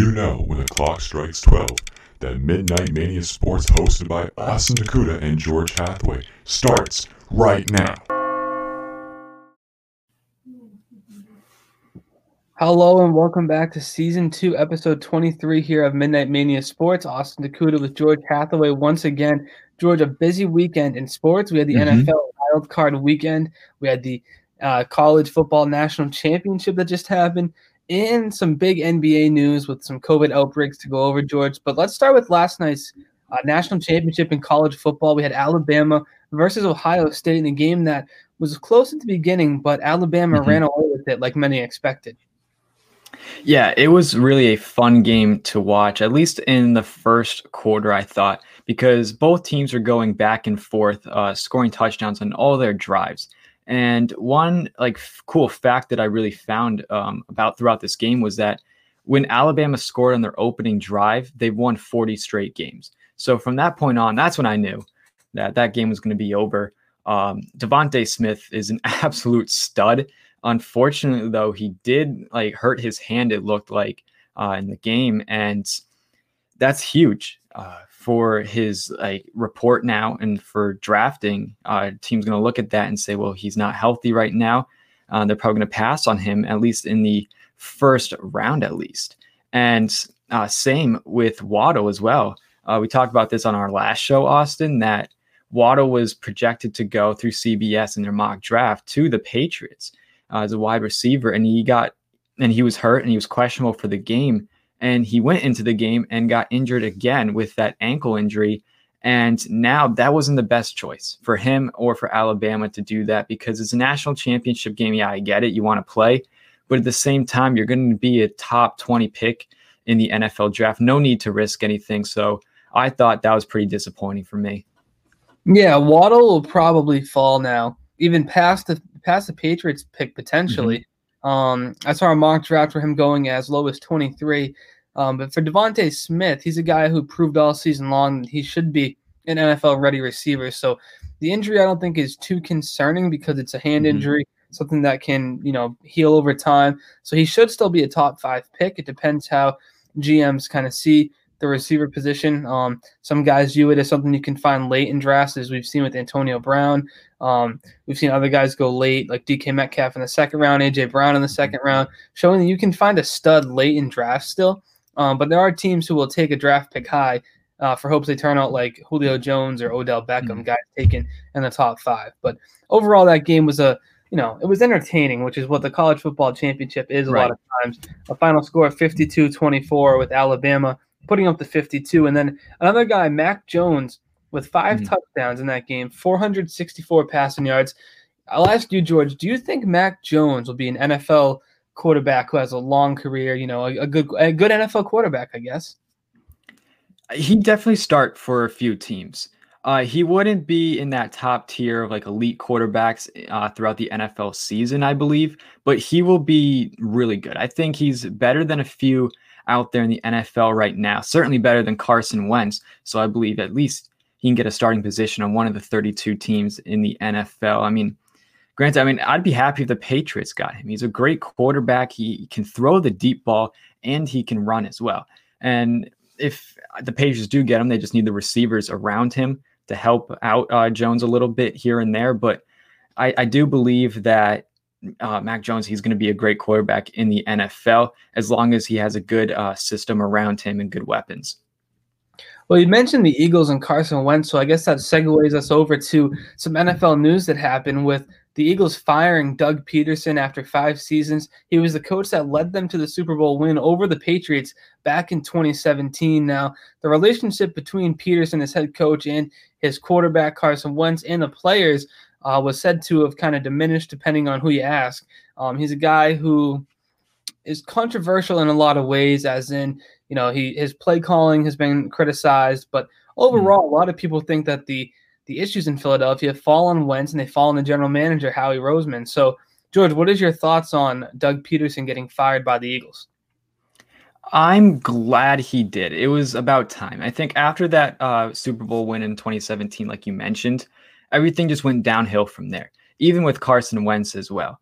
You know when the clock strikes 12 that Midnight Mania Sports hosted by Austin DeCouta and George Hathaway starts right now. Hello and welcome back to season two, episode 23 here of Midnight Mania Sports. Austin DeCouta with George Hathaway once again. George, a busy weekend in sports. We had the Mhm. NFL wild card weekend. We had the uh, college football national championship that just happened, and some big NBA news with some COVID outbreaks to go over, George. But let's start with last night's uh, national championship in college football. We had Alabama versus Ohio State in a game that was close at the beginning, but Alabama Mhm. ran away with it like many expected. Yeah, it was really a fun game to watch, at least in the first quarter, I thought, because both teams were going back and forth, uh, scoring touchdowns on all their drives. And one like f- cool fact that I really found um, about throughout this game was that when Alabama scored on their opening drive, they've won 40 straight games. So from that point on, that's when I knew that that game was going to be over. Um, DeVonta Smith is an absolute stud. Unfortunately, though, he did like hurt his hand. It looked like uh, in the game, and that's huge uh, for his like report now and for drafting. Uh, team's going to look at that and say, well, he's not healthy right now. Uh, they're probably going to pass on him at least in the first round, at least. And uh, same with Waddle as well. Uh, we talked about this on our last show, Austin, that Waddle was projected to go through CBS in their mock draft to the Patriots uh, as a wide receiver, and he got and he was hurt and he was questionable for the game, and he went into the game and got injured again with that ankle injury, and now that wasn't the best choice for him or for Alabama to do that because it's a national championship game. Yeah, I get it, you want to play, but at the same time, you're going to be a top twenty pick in the NFL draft. No need to risk anything. So I thought that was pretty disappointing for me. Yeah, Waddle will probably fall now, even past the past the Patriots pick potentially. Mm-hmm. Um, I saw a mock draft for him going as low as 23. Um, but for DeVonta Smith, he's a guy who proved all season long that he should be an NFL ready receiver. So the injury I don't think is too concerning because it's a hand Mhm. injury, something that can, you know, heal over time. So he should still be a top five pick. It depends how GMs kind of see the receiver position. Um, some guys view it as something you can find late in drafts, as we've seen with Antonio Brown. Um, we've seen other guys go late, like DK Metcalf in the second round, AJ Brown in the second round, showing that you can find a stud late in drafts still. Um, but there are teams who will take a draft pick high uh, for hopes they turn out like Julio Jones or Odell Beckham, Mhm. guys taken in the top five. But overall, that game was a you know it was entertaining, which is what the college football championship is a Right. lot of times. A final score of 52-24 with Alabama putting up the 52, and then another guy, Mac Jones, with 5 Mhm. touchdowns in that game, 464 passing yards. I'll ask you, George, do you think Mac Jones will be an NFL quarterback who has a long career? You know, a, a good a good NFL quarterback, I guess. He definitely start for a few teams. Uh, he wouldn't be in that top tier of like elite quarterbacks uh, throughout the NFL season, I believe, but he will be really good. I think he's better than a few out there in the NFL right now. Certainly better than Carson Wentz. So I believe at least he can get a starting position on one of the 32 teams in the NFL. I mean, granted, I mean, I'd be happy if the Patriots got him. He's a great quarterback. He can throw the deep ball and he can run as well. And if the Patriots do get him, they just need the receivers around him to help out uh, Jones a little bit here and there. But I, I do believe that uh, Mac Jones, he's going to be a great quarterback in the NFL as long as he has a good uh, system around him and good weapons. Well, you mentioned the Eagles and Carson Wentz, so I guess that segues us over to some NFL news that happened with the Eagles firing Doug Pederson after five seasons. He was the coach that led them to the Super Bowl win over the Patriots back in 2017. Now, the relationship between Pederson, his head coach, and his quarterback, Carson Wentz, and the players uh, was said to have kind of diminished depending on who you ask. Um, he's a guy who is controversial in a lot of ways, as in, you know, he his play calling has been criticized, but overall, a lot of people think that the the issues in Philadelphia fall on Wentz and they fall on the general manager Howie Roseman. So, George, what is your thoughts on Doug Pederson getting fired by the Eagles? I'm glad he did. It was about time. I think after that uh, Super Bowl win in 2017, like you mentioned, everything just went downhill from there, even with Carson Wentz as well.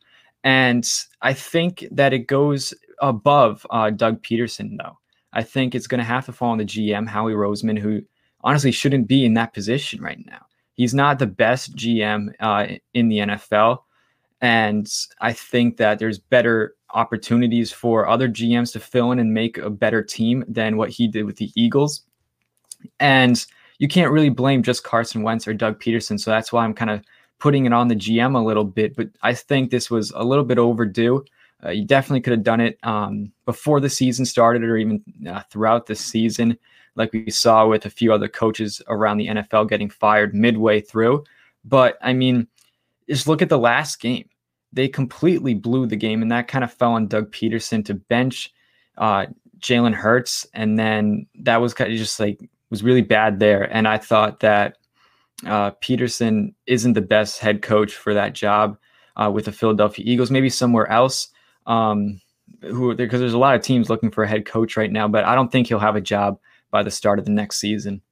And I think that it goes above uh, Doug Pederson, though. I think it's going to have to fall on the GM, Howie Roseman, who honestly shouldn't be in that position right now. He's not the best GM uh, in the NFL. And I think that there's better opportunities for other GMs to fill in and make a better team than what he did with the Eagles. And you can't really blame just Carson Wentz or Doug Pederson. So that's why I'm kind of putting it on the GM a little bit. But I think this was a little bit overdue. Uh, you definitely could have done it um, before the season started or even uh, throughout the season, like we saw with a few other coaches around the NFL getting fired midway through. But I mean, just look at the last game. They completely blew the game, and that kind of fell on Doug Pederson to bench uh, Jalen Hurts. And then that was kind of just like, was really bad there. And I thought that uh, Pederson isn't the best head coach for that job uh, with the Philadelphia Eagles, maybe somewhere else um, who because there's a lot of teams looking for a head coach right now, but I don't think he'll have a job by the start of the next season.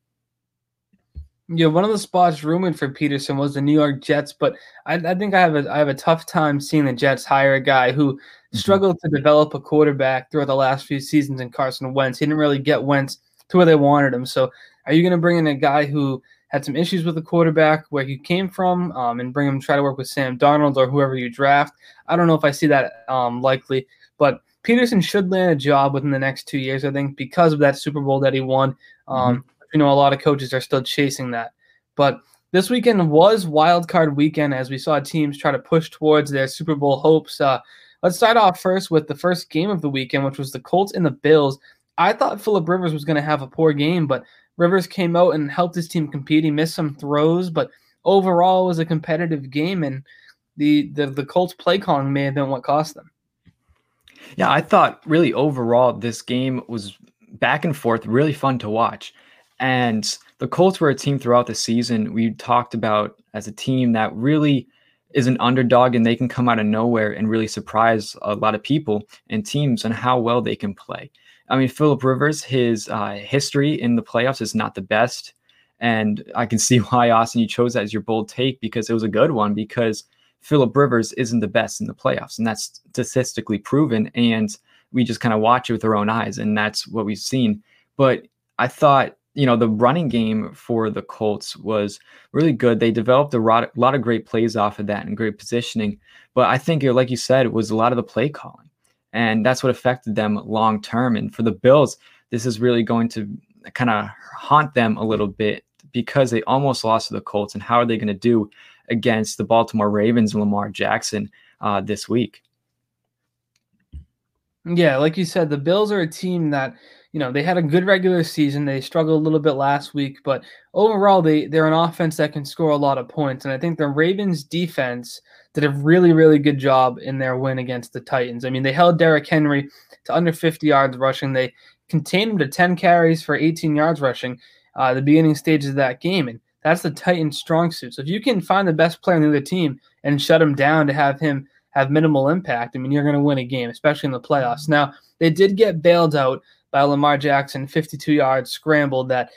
Yeah, one of the spots rumored for Pederson was the New York Jets, but I, I think I have a I have a tough time seeing the Jets hire a guy who mm-hmm. struggled to develop a quarterback throughout the last few seasons in Carson Wentz. He didn't really get Wentz to where they wanted him. So, are you going to bring in a guy who had some issues with the quarterback where he came from um, and bring him try to work with Sam Darnold or whoever you draft. I don't know if I see that um, likely, but Pederson should land a job within the next two years, I think, because of that Super Bowl that he won. Um, mm-hmm. You know, a lot of coaches are still chasing that. But this weekend was wild card weekend as we saw teams try to push towards their Super Bowl hopes. Uh, let's start off first with the first game of the weekend, which was the Colts and the Bills. I thought Philip Rivers was going to have a poor game, but Rivers came out and helped his team compete. He missed some throws, but overall it was a competitive game, and the the, the Colts play calling may have been what cost them. Yeah, I thought really overall this game was back and forth, really fun to watch. And the Colts were a team throughout the season we talked about as a team that really is an underdog and they can come out of nowhere and really surprise a lot of people and teams on how well they can play. I mean, Philip Rivers, his uh, history in the playoffs is not the best. And I can see why, Austin, you chose that as your bold take because it was a good one because Philip Rivers isn't the best in the playoffs. And that's statistically proven. And we just kind of watch it with our own eyes. And that's what we've seen. But I thought, you know, the running game for the Colts was really good. They developed a lot, a lot of great plays off of that and great positioning. But I think, like you said, it was a lot of the play calling and that's what affected them long term. And for the Bills, this is really going to kind of haunt them a little bit because they almost lost to the Colts. And how are they going to do against the Baltimore Ravens and Lamar Jackson uh, this week? Yeah, like you said, the Bills are a team that you know they had a good regular season. They struggled a little bit last week, but overall they they're an offense that can score a lot of points. And I think the Ravens defense did a really, really good job in their win against the Titans. I mean, they held Derrick Henry to under 50 yards rushing. They contained him to 10 carries for 18 yards rushing uh, the beginning stages of that game. And that's the Titans' strong suit. So if you can find the best player on the other team and shut him down to have him have minimal impact, I mean, you're going to win a game, especially in the playoffs. Now, they did get bailed out by Lamar Jackson, 52 yards scrambled that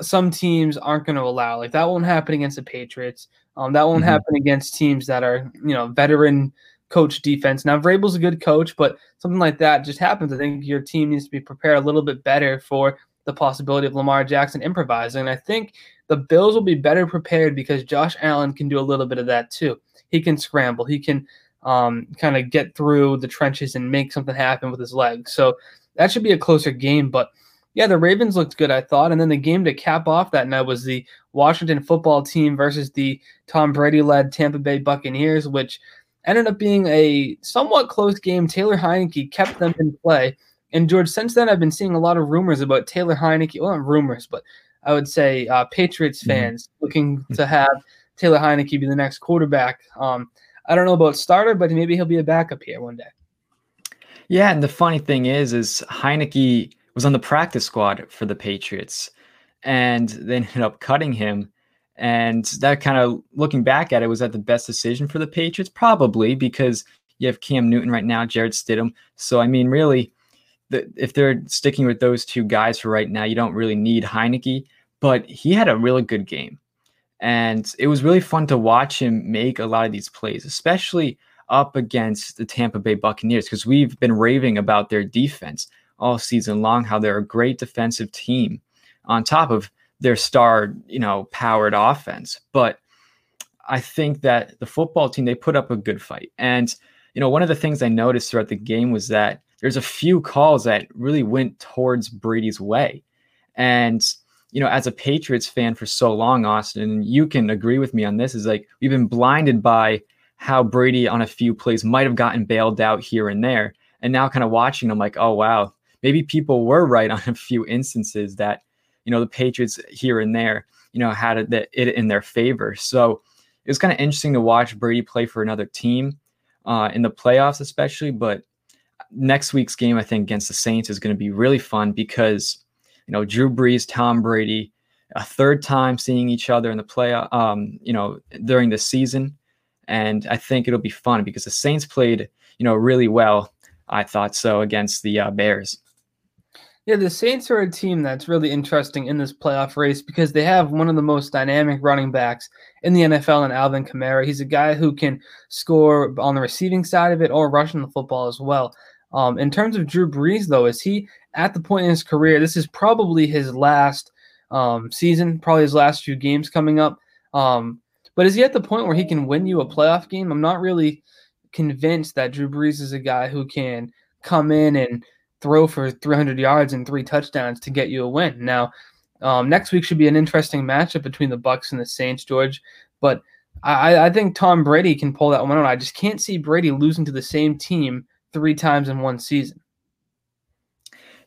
some teams aren't going to allow. Like that won't happen against the Patriots. Um, that won't mm-hmm. happen against teams that are, you know, veteran coach defense. Now, Vrabel's a good coach, but something like that just happens. I think your team needs to be prepared a little bit better for the possibility of Lamar Jackson improvising. And I think the Bills will be better prepared because Josh Allen can do a little bit of that too. He can scramble. He can um, kind of get through the trenches and make something happen with his legs. So that should be a closer game. But yeah, the Ravens looked good, I thought. And then the game to cap off that night was the Washington football team versus the Tom Brady led Tampa Bay Buccaneers, which ended up being a somewhat close game. Taylor Heinicke kept them in play. And George, since then, I've been seeing a lot of rumors about Taylor Heinicke. Well, not rumors, but I would say uh, Patriots mm-hmm. fans mm-hmm. looking to have Taylor Heinicke be the next quarterback. Um, I don't know about starter, but maybe he'll be a backup here one day. Yeah, and the funny thing is, is Heinicke was on the practice squad for the Patriots, and they ended up cutting him. And that kind of looking back at it, was that the best decision for the Patriots? Probably because you have Cam Newton right now, Jarrett Stidham. So I mean, really, the, if they're sticking with those two guys for right now, you don't really need Heinicke. But he had a really good game, and it was really fun to watch him make a lot of these plays, especially up against the Tampa Bay Buccaneers because we've been raving about their defense. all season long how they're a great defensive team on top of their star, you know, powered offense. But I think that the football team they put up a good fight. And you know, one of the things I noticed throughout the game was that there's a few calls that really went towards Brady's way. And you know, as a Patriots fan for so long, Austin, you can agree with me on this, is like we've been blinded by how Brady on a few plays might have gotten bailed out here and there. And now kind of watching, I'm like, oh wow, maybe people were right on a few instances that, you know, the Patriots here and there, you know, had it, in their favor. So it was kind of interesting to watch Brady play for another team uh, in the playoffs, especially. But next week's game, I think, against the Saints is going to be really fun because, you know, Drew Brees, Tom Brady, a third time seeing each other in the play, um, you know, during the season. And I think it'll be fun because the Saints played, you know, really well. I thought so against the uh, Bears. Yeah, the Saints are a team that's really interesting in this playoff race because they have one of the most dynamic running backs in the NFL in Alvin Kamara. He's a guy who can score on the receiving side of it or rushing the football as well. Um, in terms of Drew Brees, though, is he at the point in his career? This is probably his last um, season, probably his last few games coming up. Um, but is he at the point where he can win you a playoff game? I'm not really convinced that Drew Brees is a guy who can come in and throw for 300 yards and three touchdowns to get you a win. Now, um, next week should be an interesting matchup between the Bucks and the Saints, George. But I, I think Tom Brady can pull that one out. I just can't see Brady losing to the same team three times in one season.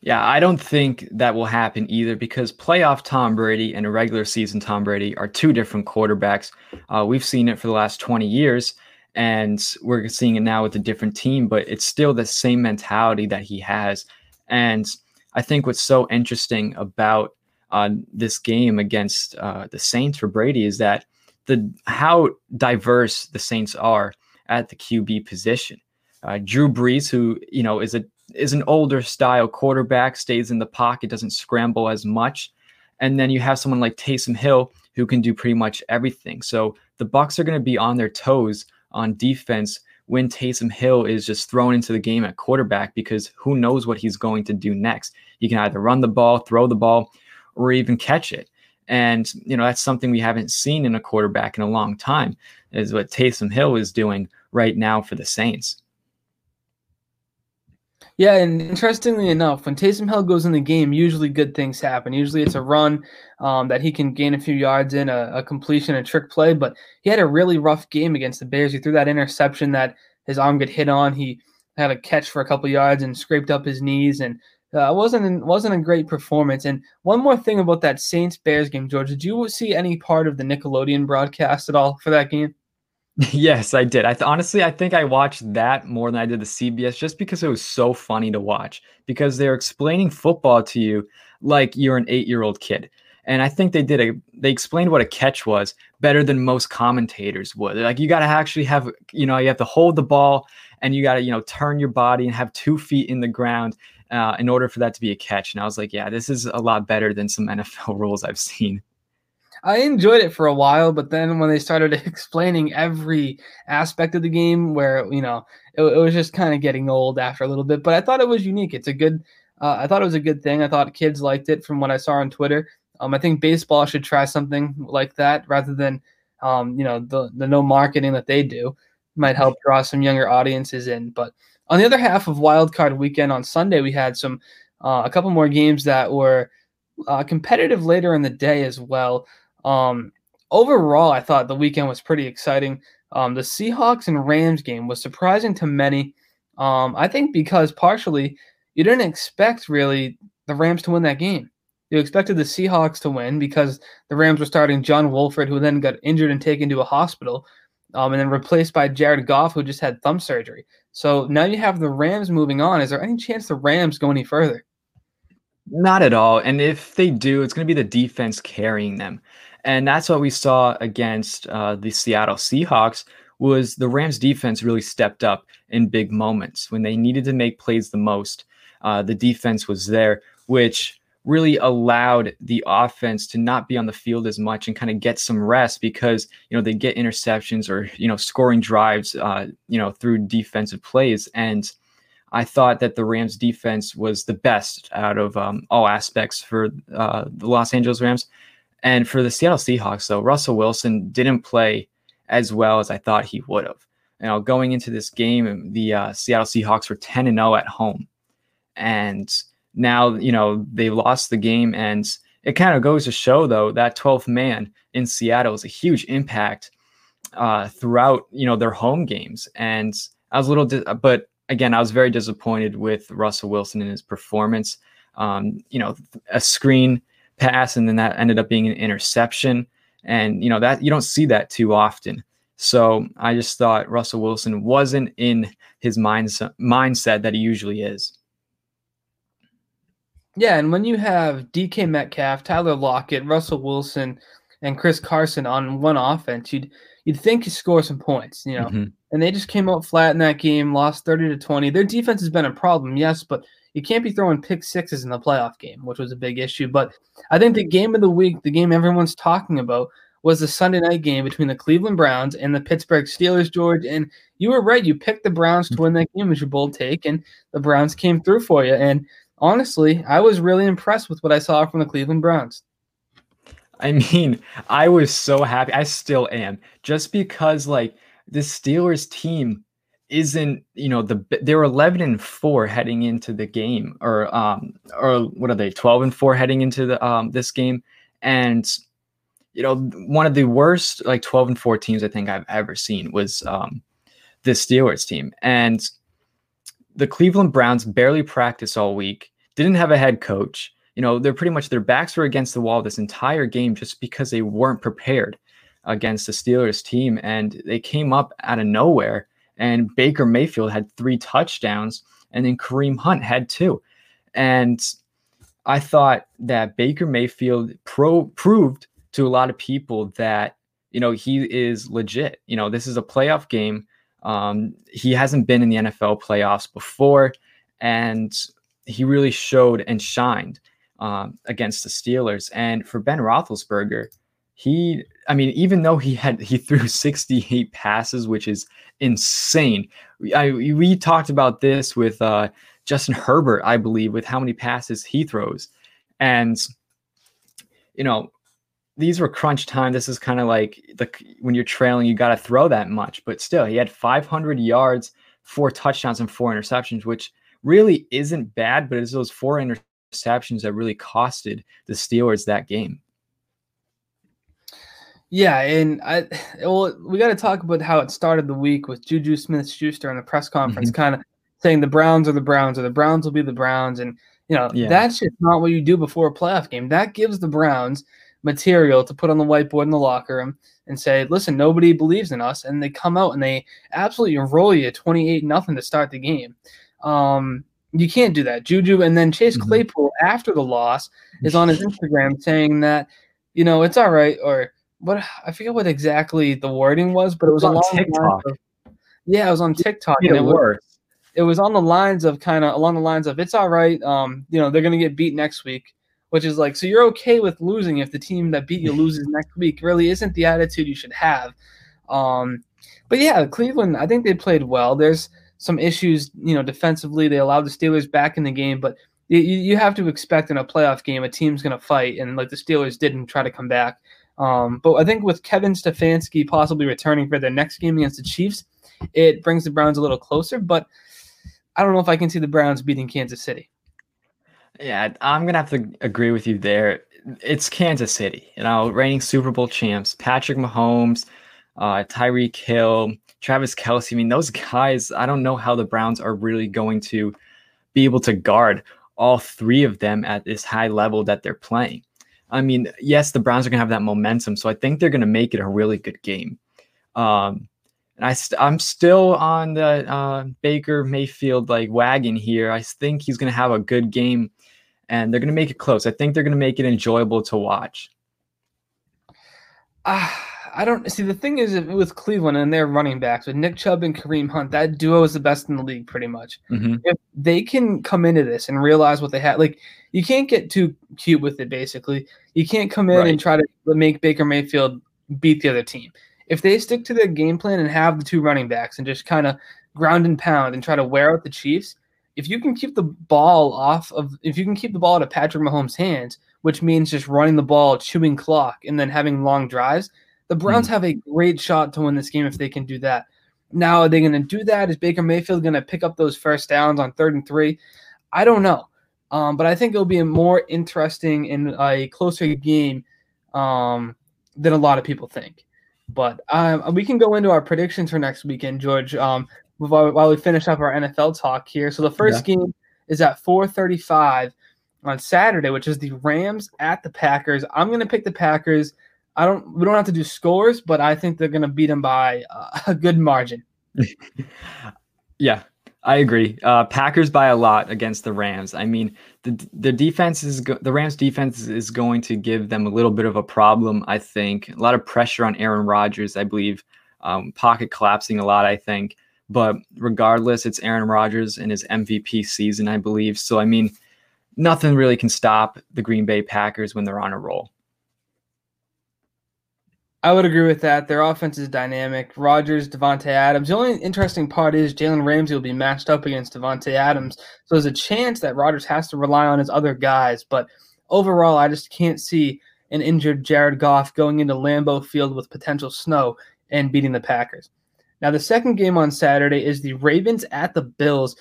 Yeah, I don't think that will happen either because playoff Tom Brady and a regular season Tom Brady are two different quarterbacks. Uh, we've seen it for the last 20 years and we're seeing it now with a different team, but it's still the same mentality that he has. And I think what's so interesting about uh, this game against uh, the Saints for Brady is that the how diverse the Saints are at the QB position. Uh, Drew Brees, who you know is a is an older style quarterback, stays in the pocket, doesn't scramble as much, and then you have someone like Taysom Hill who can do pretty much everything. So the Bucks are going to be on their toes on defense when Taysom Hill is just thrown into the game at quarterback because who knows what he's going to do next. He can either run the ball, throw the ball, or even catch it. And, you know, that's something we haven't seen in a quarterback in a long time, is what Taysom Hill is doing right now for the Saints. Yeah, and interestingly enough, when Taysom Hill goes in the game, usually good things happen. Usually it's a run um, that he can gain a few yards in, a, a, completion, a trick play. But he had a really rough game against the Bears. He threw that interception that his arm got hit on. He had a catch for a couple yards and scraped up his knees, and uh, wasn't wasn't a great performance. And one more thing about that Saints Bears game, George, did you see any part of the Nickelodeon broadcast at all for that game? Yes, I did. I th- honestly, I think I watched that more than I did the CBS just because it was so funny to watch because they're explaining football to you like you're an 8-year-old kid. And I think they did a they explained what a catch was better than most commentators would. They're like you got to actually have, you know, you have to hold the ball and you got to, you know, turn your body and have 2 feet in the ground uh, in order for that to be a catch. And I was like, yeah, this is a lot better than some NFL rules I've seen. I enjoyed it for a while, but then when they started explaining every aspect of the game, where you know it, it was just kind of getting old after a little bit. But I thought it was unique. It's a good. Uh, I thought it was a good thing. I thought kids liked it from what I saw on Twitter. Um, I think baseball should try something like that rather than, um, you know, the the no marketing that they do might help draw some younger audiences in. But on the other half of Wild Card Weekend on Sunday, we had some uh, a couple more games that were uh, competitive later in the day as well. Um, overall, I thought the weekend was pretty exciting. Um, the Seahawks and Rams game was surprising to many. Um, I think because partially you didn't expect really the Rams to win that game. You expected the Seahawks to win because the Rams were starting John Wolford, who then got injured and taken to a hospital, um, and then replaced by Jared Goff, who just had thumb surgery. So now you have the Rams moving on. Is there any chance the Rams go any further? Not at all. And if they do, it's going to be the defense carrying them. And that's what we saw against uh, the Seattle Seahawks was the Rams defense really stepped up in big moments when they needed to make plays the most. Uh, the defense was there, which really allowed the offense to not be on the field as much and kind of get some rest because you know they get interceptions or you know scoring drives uh, you know through defensive plays and I thought that the Rams defense was the best out of um, all aspects for uh, the Los Angeles Rams. And for the Seattle Seahawks, though, Russell Wilson didn't play as well as I thought he would have. You know, going into this game, the uh, Seattle Seahawks were 10 and 0 at home. And now, you know, they lost the game. And it kind of goes to show, though, that 12th man in Seattle is a huge impact uh, throughout, you know, their home games. And I was a little, di- but again, I was very disappointed with Russell Wilson and his performance. Um, you know, a screen pass and then that ended up being an interception. And, you know, that you don't see that too often. So I just thought Russell Wilson wasn't in his mindset mindset that he usually is. Yeah, and when you have DK Metcalf, Tyler Lockett, Russell Wilson, and Chris Carson on one offense, you'd you'd think you score some points, you know. Mm-hmm. And they just came out flat in that game, lost 30 to 20. Their defense has been a problem, yes, but you can't be throwing pick sixes in the playoff game, which was a big issue. But I think the game of the week, the game everyone's talking about, was the Sunday night game between the Cleveland Browns and the Pittsburgh Steelers, George. And you were right. You picked the Browns to win that game, was your bold take, and the Browns came through for you. And honestly, I was really impressed with what I saw from the Cleveland Browns. I mean, I was so happy. I still am. Just because like the Steelers team isn't, you know, the they were 11 and 4 heading into the game or um or what are they? 12 and 4 heading into the um this game and you know, one of the worst like 12 and 4 teams I think I've ever seen was um the Steelers team. And the Cleveland Browns barely practiced all week, didn't have a head coach you know, they're pretty much their backs were against the wall this entire game just because they weren't prepared against the Steelers team. And they came up out of nowhere. And Baker Mayfield had three touchdowns, and then Kareem Hunt had two. And I thought that Baker Mayfield pro- proved to a lot of people that, you know, he is legit. You know, this is a playoff game. Um, he hasn't been in the NFL playoffs before, and he really showed and shined um, against the Steelers. And for Ben Roethlisberger, he, I mean, even though he had he threw 68 passes, which is insane. I, we talked about this with uh, Justin Herbert, I believe, with how many passes he throws, and you know. These were crunch time. This is kind of like the when you're trailing, you got to throw that much. But still, he had 500 yards, four touchdowns, and four interceptions, which really isn't bad. But it's those four interceptions that really costed the Steelers that game. Yeah, and I well, we got to talk about how it started the week with Juju Smith-Schuster in the press conference, mm-hmm. kind of saying the Browns are the Browns, or the Browns will be the Browns, and you know yeah. that's just not what you do before a playoff game. That gives the Browns material to put on the whiteboard in the locker room and say, "Listen, nobody believes in us," and they come out and they absolutely roll you twenty-eight nothing to start the game. Um, you can't do that. Juju and then Chase mm-hmm. Claypool after the loss is on his Instagram saying that, you know, it's all right or what I forget what exactly the wording was, but it was, it was on TikTok. Of, yeah, it was on TikTok. and it was it was on the lines of kind of along the lines of it's all right. Um, you know, they're gonna get beat next week, which is like so you're okay with losing if the team that beat you loses next week. Really isn't the attitude you should have. Um, but yeah, Cleveland, I think they played well. There's some issues, you know, defensively. They allowed the Steelers back in the game, but you, you have to expect in a playoff game a team's going to fight, and like the Steelers didn't try to come back. Um, but I think with Kevin Stefanski possibly returning for their next game against the Chiefs, it brings the Browns a little closer. But I don't know if I can see the Browns beating Kansas City. Yeah, I'm gonna have to agree with you there. It's Kansas City, you know, reigning Super Bowl champs, Patrick Mahomes, uh, Tyreek Hill, Travis Kelce. I mean, those guys, I don't know how the Browns are really going to be able to guard all three of them at this high level that they're playing. I mean, yes, the Browns are going to have that momentum. So I think they're going to make it a really good game. Um, and I st- I'm still on the uh, Baker Mayfield like wagon here. I think he's going to have a good game and they're going to make it close. I think they're going to make it enjoyable to watch. Ah. I don't see the thing is with Cleveland and their running backs with Nick Chubb and Kareem Hunt, that duo is the best in the league pretty much. Mm-hmm. If they can come into this and realize what they have, like you can't get too cute with it. Basically, you can't come in right. and try to make Baker Mayfield beat the other team. If they stick to their game plan and have the two running backs and just kind of ground and pound and try to wear out the Chiefs, if you can keep the ball off of, if you can keep the ball out of Patrick Mahomes' hands, which means just running the ball, chewing clock, and then having long drives, the Browns mm. have a great shot to win this game if they can do that. Now, are they going to do that? Is Baker Mayfield going to pick up those first downs on third and three? I don't know. Um, but I think it'll be a more interesting and a closer game um, than a lot of people think. But um, we can go into our predictions for next weekend, George. Um, while, while, we finish up our NFL talk here. So the first yeah. game is at 4:35 on Saturday, which is the Rams at the Packers. I'm going to pick the Packers. I don't. We don't have to do scores, but I think they're going to beat them by uh, a good margin. yeah, I agree. Uh, Packers by a lot against the Rams. I mean, the the defense is go- the Rams defense is going to give them a little bit of a problem. I think a lot of pressure on Aaron Rodgers. I believe um, pocket collapsing a lot. I think, but regardless, it's Aaron Rodgers in his MVP season. I believe. So I mean, nothing really can stop the Green Bay Packers when they're on a roll. I would agree with that. Their offense is dynamic. Rodgers, Davante Adams. The only interesting part is Jalen Ramsey will be matched up against Davante Adams. So there's a chance that Rodgers has to rely on his other guys. But overall, I just can't see an injured Jared Goff going into Lambeau Field with potential snow and beating the Packers. Now, the second game on Saturday is the Ravens at the Bills.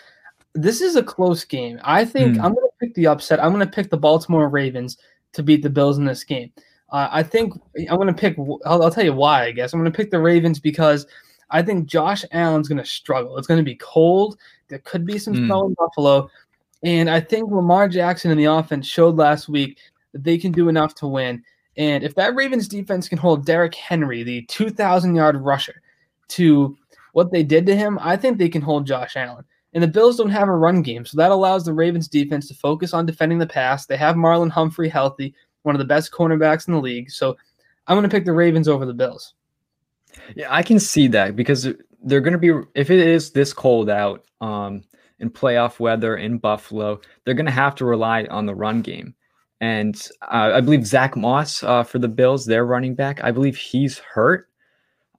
This is a close game. I think mm. I'm going to pick the upset. I'm going to pick the Baltimore Ravens to beat the Bills in this game. Uh, I think I'm going to pick. I'll, I'll, tell you why. I guess I'm going to pick the Ravens because I think Josh Allen's going to struggle. It's going to be cold. There could be some mm. snow in Buffalo, and I think Lamar Jackson in the offense showed last week that they can do enough to win. And if that Ravens defense can hold Derrick Henry, the 2,000 yard rusher, to what they did to him, I think they can hold Josh Allen. And the Bills don't have a run game, so that allows the Ravens defense to focus on defending the pass. They have Marlon Humphrey healthy one of the best cornerbacks in the league. So I'm going to pick the Ravens over the Bills. Yeah, I can see that because they're going to be if it is this cold out um, in playoff weather in Buffalo, they're going to have to rely on the run game. And uh, I believe Zach Moss uh, for the Bills, their running back, I believe he's hurt.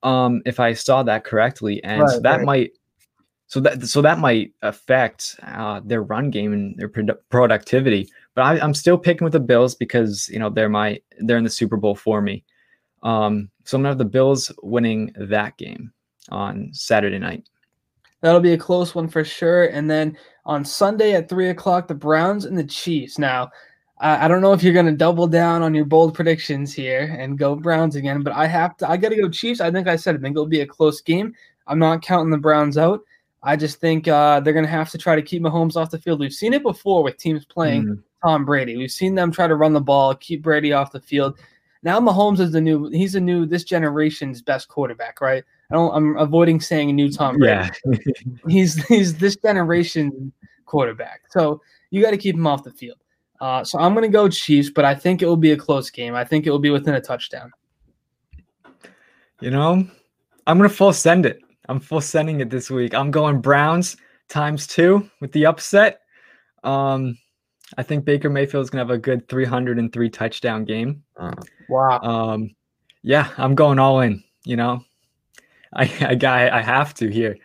Um, if I saw that correctly, and right, so that right. might so that so that might affect uh, their run game and their produ- productivity. But I, am still picking with the Bills because you know they're my they're in the Super Bowl for me. Um, so I'm gonna have the Bills winning that game on Saturday night. That'll be a close one for sure. And then on Sunday at three o'clock, the Browns and the Chiefs. Now, I don't know if you're going to double down on your bold predictions here and go Browns again, but I have to. I got to go Chiefs. I think I said I think it'll be a close game. I'm not counting the Browns out. I just think uh, they're going to have to try to keep Mahomes off the field. We've seen it before with teams playing mm. Tom Brady. We've seen them try to run the ball, keep Brady off the field. Now Mahomes is the new. He's the new this generation's best quarterback, right? I don't. I'm avoiding saying a new Tom Brady. Yeah. he's he's this generation quarterback. So you got to keep him off the field. Uh, so I'm going to go Chiefs, but I think it will be a close game. I think it will be within a touchdown. You know, I'm going to full send it. I'm full sending it this week. I'm going Browns times two with the upset. Um, I think Baker Mayfield is gonna have a good 303 touchdown game. Wow. Um, yeah, I'm going all in. You know, I I got I have to here.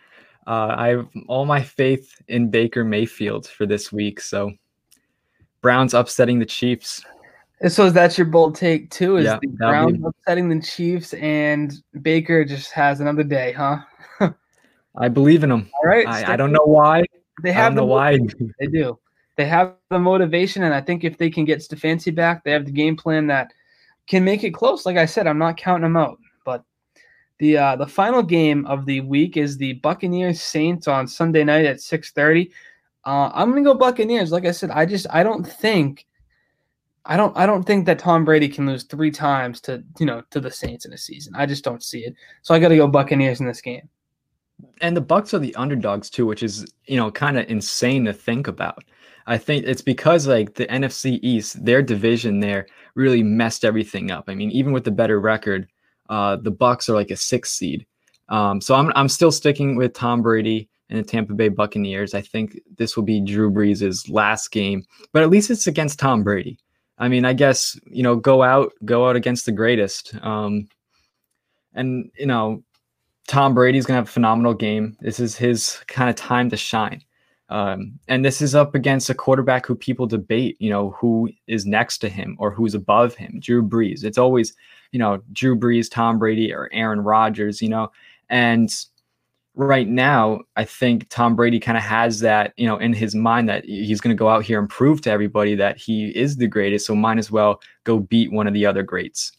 Uh, I have all my faith in Baker Mayfield for this week. So Browns upsetting the Chiefs. So that's your bold take too? Is yeah, the Browns be... upsetting the Chiefs and Baker just has another day, huh? I believe in them. All right. I, I don't know why. They have the why. They do. They have the motivation, and I think if they can get Stefanski back, they have the game plan that can make it close. Like I said, I'm not counting them out. But the uh, the final game of the week is the Buccaneers Saints on Sunday night at 6:30. Uh, I'm gonna go Buccaneers. Like I said, I just I don't think I don't I don't think that Tom Brady can lose three times to you know to the Saints in a season. I just don't see it. So I got to go Buccaneers in this game and the Bucks are the underdogs too, which is you know kind of insane to think about. I think it's because like the NFC East, their division there really messed everything up. I mean, even with the better record, uh, the Bucks are like a six seed. Um, so I'm I'm still sticking with Tom Brady and the Tampa Bay Buccaneers. I think this will be Drew Brees' last game, but at least it's against Tom Brady. I mean, I guess you know, go out, go out against the greatest. Um, and you know, Tom Brady's gonna have a phenomenal game. This is his kind of time to shine. Um, and this is up against a quarterback who people debate, you know, who is next to him or who's above him, Drew Brees. It's always, you know, Drew Brees, Tom Brady, or Aaron Rodgers, you know. And right now, I think Tom Brady kind of has that, you know, in his mind that he's going to go out here and prove to everybody that he is the greatest. So might as well go beat one of the other greats.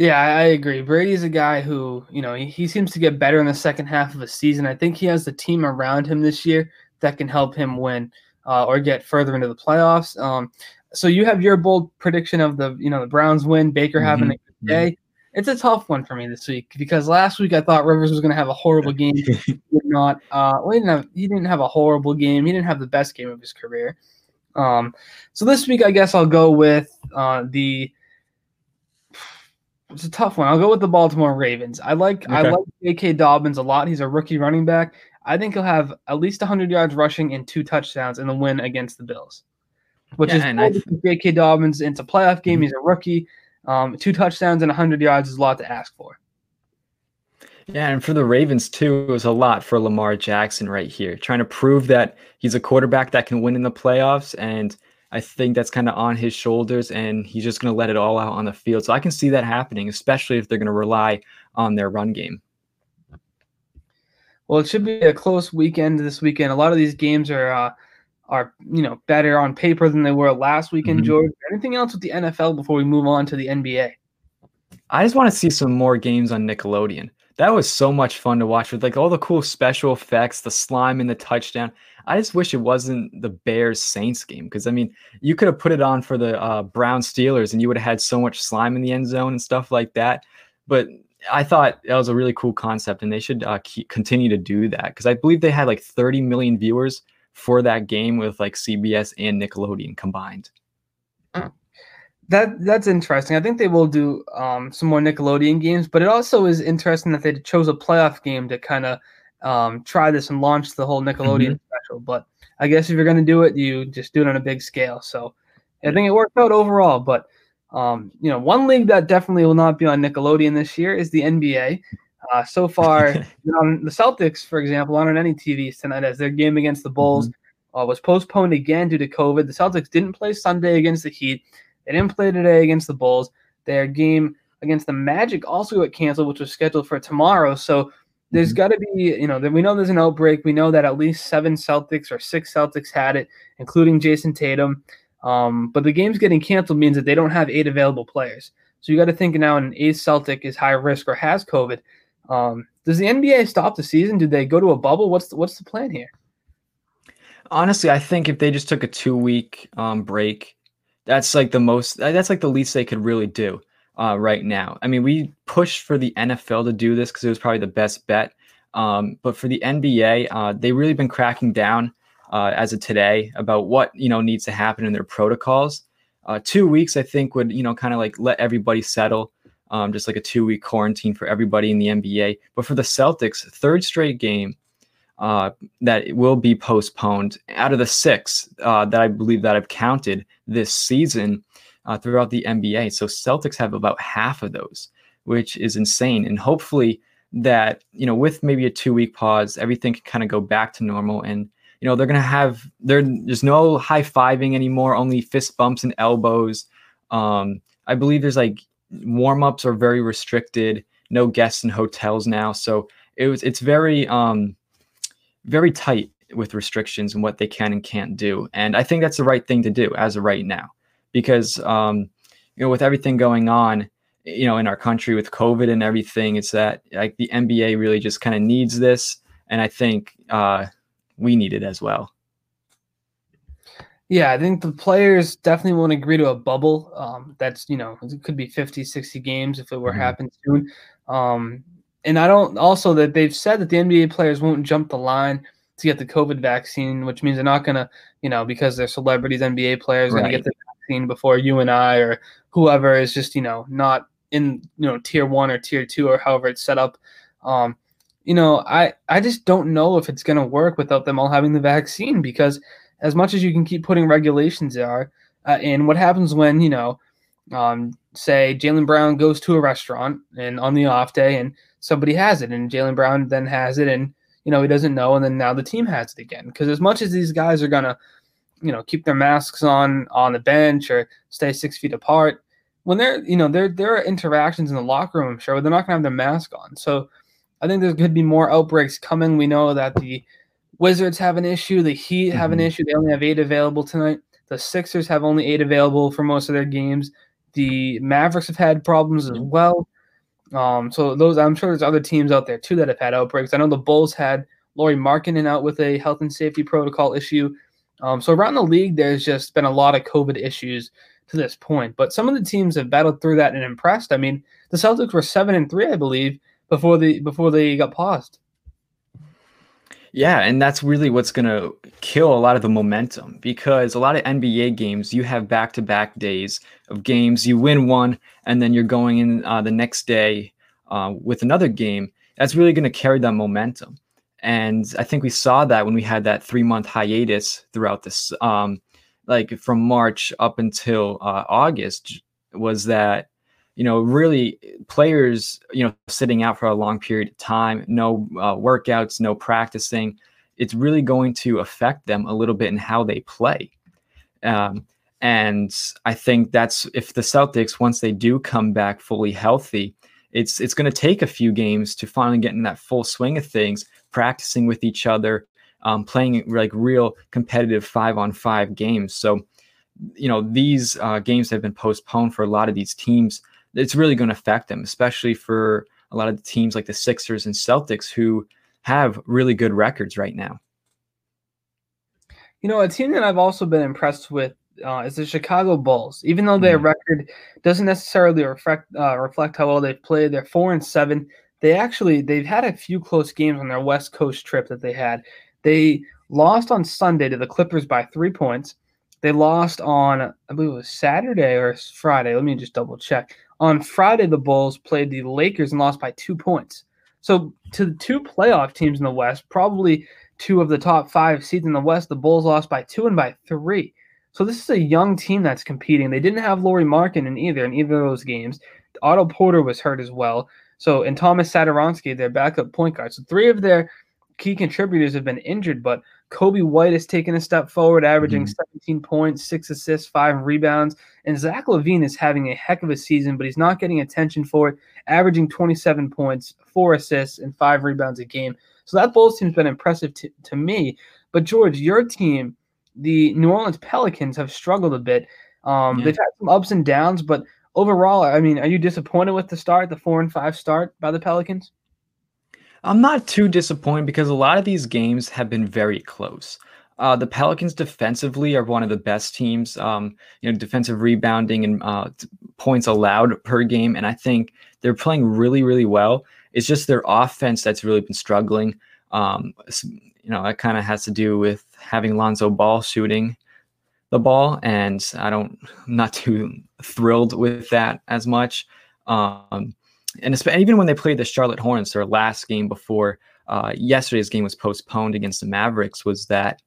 Yeah, I agree. Brady's a guy who, you know, he, he seems to get better in the second half of a season. I think he has the team around him this year that can help him win uh, or get further into the playoffs. Um, so you have your bold prediction of the, you know, the Browns win, Baker mm-hmm. having a good day. It's a tough one for me this week because last week I thought Rivers was going to have a horrible game. he did not. Uh, well, he didn't have. He didn't have a horrible game. He didn't have the best game of his career. Um, so this week I guess I'll go with uh, the it's a tough one. I'll go with the Baltimore Ravens. I like okay. I like J.K. Dobbins a lot. He's a rookie running back. I think he'll have at least 100 yards rushing and two touchdowns in the win against the Bills, which yeah, is cool J.K. Dobbins. It's a playoff game. Mm-hmm. He's a rookie. Um, two touchdowns and 100 yards is a lot to ask for. Yeah, and for the Ravens too, it was a lot for Lamar Jackson right here, trying to prove that he's a quarterback that can win in the playoffs and – I think that's kind of on his shoulders, and he's just going to let it all out on the field. So I can see that happening, especially if they're going to rely on their run game. Well, it should be a close weekend this weekend. A lot of these games are uh, are you know better on paper than they were last weekend. Mm-hmm. George, anything else with the NFL before we move on to the NBA? I just want to see some more games on Nickelodeon. That was so much fun to watch with like all the cool special effects, the slime in the touchdown. I just wish it wasn't the Bears Saints game because I mean, you could have put it on for the uh, Brown Steelers and you would have had so much slime in the end zone and stuff like that. But I thought that was a really cool concept, and they should uh, keep, continue to do that because I believe they had like 30 million viewers for that game with like CBS and Nickelodeon combined. That that's interesting. I think they will do um, some more Nickelodeon games, but it also is interesting that they chose a playoff game to kind of um, try this and launch the whole Nickelodeon mm-hmm. special. But I guess if you're going to do it, you just do it on a big scale. So I think it worked out overall. But um, you know, one league that definitely will not be on Nickelodeon this year is the NBA. Uh, so far, you know, the Celtics, for example, aren't on any TVs tonight as their game against the Bulls mm-hmm. uh, was postponed again due to COVID. The Celtics didn't play Sunday against the Heat. They didn't play today against the Bulls. Their game against the Magic also got canceled, which was scheduled for tomorrow. So there's mm-hmm. got to be, you know, that we know there's an outbreak. We know that at least seven Celtics or six Celtics had it, including Jayson Tatum. Um, but the game's getting canceled means that they don't have eight available players. So you got to think now an eighth Celtic is high risk or has COVID. Um, does the NBA stop the season? Do they go to a bubble? What's the, what's the plan here? Honestly, I think if they just took a two week um, break, that's like the most. That's like the least they could really do uh, right now. I mean, we pushed for the NFL to do this because it was probably the best bet. Um, but for the NBA, uh, they really been cracking down uh, as of today about what you know needs to happen in their protocols. Uh, two weeks, I think, would you know kind of like let everybody settle, um, just like a two week quarantine for everybody in the NBA. But for the Celtics, third straight game uh, that will be postponed out of the six uh, that I believe that I've counted this season uh, throughout the NBA. So Celtics have about half of those, which is insane. And hopefully that, you know, with maybe a two week pause, everything can kind of go back to normal. And, you know, they're to have, there, there's no high fiving anymore, only fist bumps and elbows. Um, I believe there's like warm ups are very restricted, no guests in hotels now. So it was, it's very, um, very tight with restrictions and what they can and can't do. And I think that's the right thing to do as of right now because um, you know with everything going on you know in our country with covid and everything it's that like the nba really just kind of needs this and i think uh, we need it as well yeah i think the players definitely won't agree to a bubble um, that's you know it could be 50 60 games if it were mm-hmm. happen soon um, and i don't also that they've said that the nba players won't jump the line to get the covid vaccine which means they're not going to you know because they're celebrities nba players right. going to get the vaccine before you and I or whoever is just you know not in you know tier one or tier two or however it's set up. Um, you know, I I just don't know if it's gonna work without them all having the vaccine because as much as you can keep putting regulations there, uh, and what happens when you know, um, say Jaylen Brown goes to a restaurant and on the off day and somebody has it and Jaylen Brown then has it and you know, he doesn't know, and then now the team has it again. Because as much as these guys are gonna, you know, keep their masks on on the bench or stay six feet apart, when they're, you know, there there are interactions in the locker room, I'm sure, but they're not gonna have their mask on. So I think there could be more outbreaks coming. We know that the Wizards have an issue, the Heat have mm-hmm. an issue. They only have eight available tonight. The Sixers have only eight available for most of their games. The Mavericks have had problems as well. Um, so those I'm sure there's other teams out there too that have had outbreaks. I know the Bulls had Lauri Markkanen out with a health and safety protocol issue. Um, so around the league, there's just been a lot of COVID issues to this point. But some of the teams have battled through that and impressed. I mean, the Celtics were seven and three, I believe, before the before they got paused. Yeah, and that's really what's going to kill a lot of the momentum because a lot of NBA games, you have back to back days of games. You win one, and then you're going in uh, the next day uh, with another game. That's really going to carry that momentum. And I think we saw that when we had that three month hiatus throughout this, um, like from March up until uh, August, was that you know, really players, you know, sitting out for a long period of time, no uh, workouts, no practicing, it's really going to affect them a little bit in how they play. Um, and I think that's if the Celtics, once they do come back fully healthy, it's it's going to take a few games to finally get in that full swing of things, practicing with each other, um, playing like real competitive five on five games. So, you know, these uh, games have been postponed for a lot of these teams it's really going to affect them, especially for a lot of the teams like the Sixers and Celtics who have really good records right now. You know, a team that I've also been impressed with uh, is the Chicago Bulls. Even though their mm. record doesn't necessarily reflect uh, reflect how well they've played, they're four and seven. They actually they've had a few close games on their West Coast trip that they had. They lost on Sunday to the Clippers by three points. They lost on I believe it was Saturday or Friday. Let me just double check. On Friday, the Bulls played the Lakers and lost by two points. So to the two playoff teams in the West, probably two of the top five seeds in the West, the Bulls lost by two and by three. So this is a young team that's competing. They didn't have Lauri Markkanen either in either of those games. Otto Porter was hurt as well. So and Thomas Satoransky, their backup point guard. So three of their key contributors have been injured, but Coby White has taken a step forward, averaging mm-hmm. 17 points, six assists, five rebounds. And Zach LaVine is having a heck of a season, but he's not getting attention for it, averaging 27 points, four assists, and five rebounds a game. So that Bulls team's been impressive to, to me. But George, your team, the New Orleans Pelicans, have struggled a bit. Um, yeah. They've had some ups and downs, but overall, I mean, are you disappointed with the start, the four and five start by the Pelicans? I'm not too disappointed because a lot of these games have been very close. Uh, the Pelicans defensively are one of the best teams. Um, you know, defensive rebounding and uh, points allowed per game, and I think they're playing really, really well. It's just their offense that's really been struggling. Um, you know, that kind of has to do with having Lonzo Ball shooting the ball, and I don't, I'm not too thrilled with that as much. Um, and even when they played the Charlotte Hornets, their last game before uh, yesterday's game was postponed against the Mavericks, was that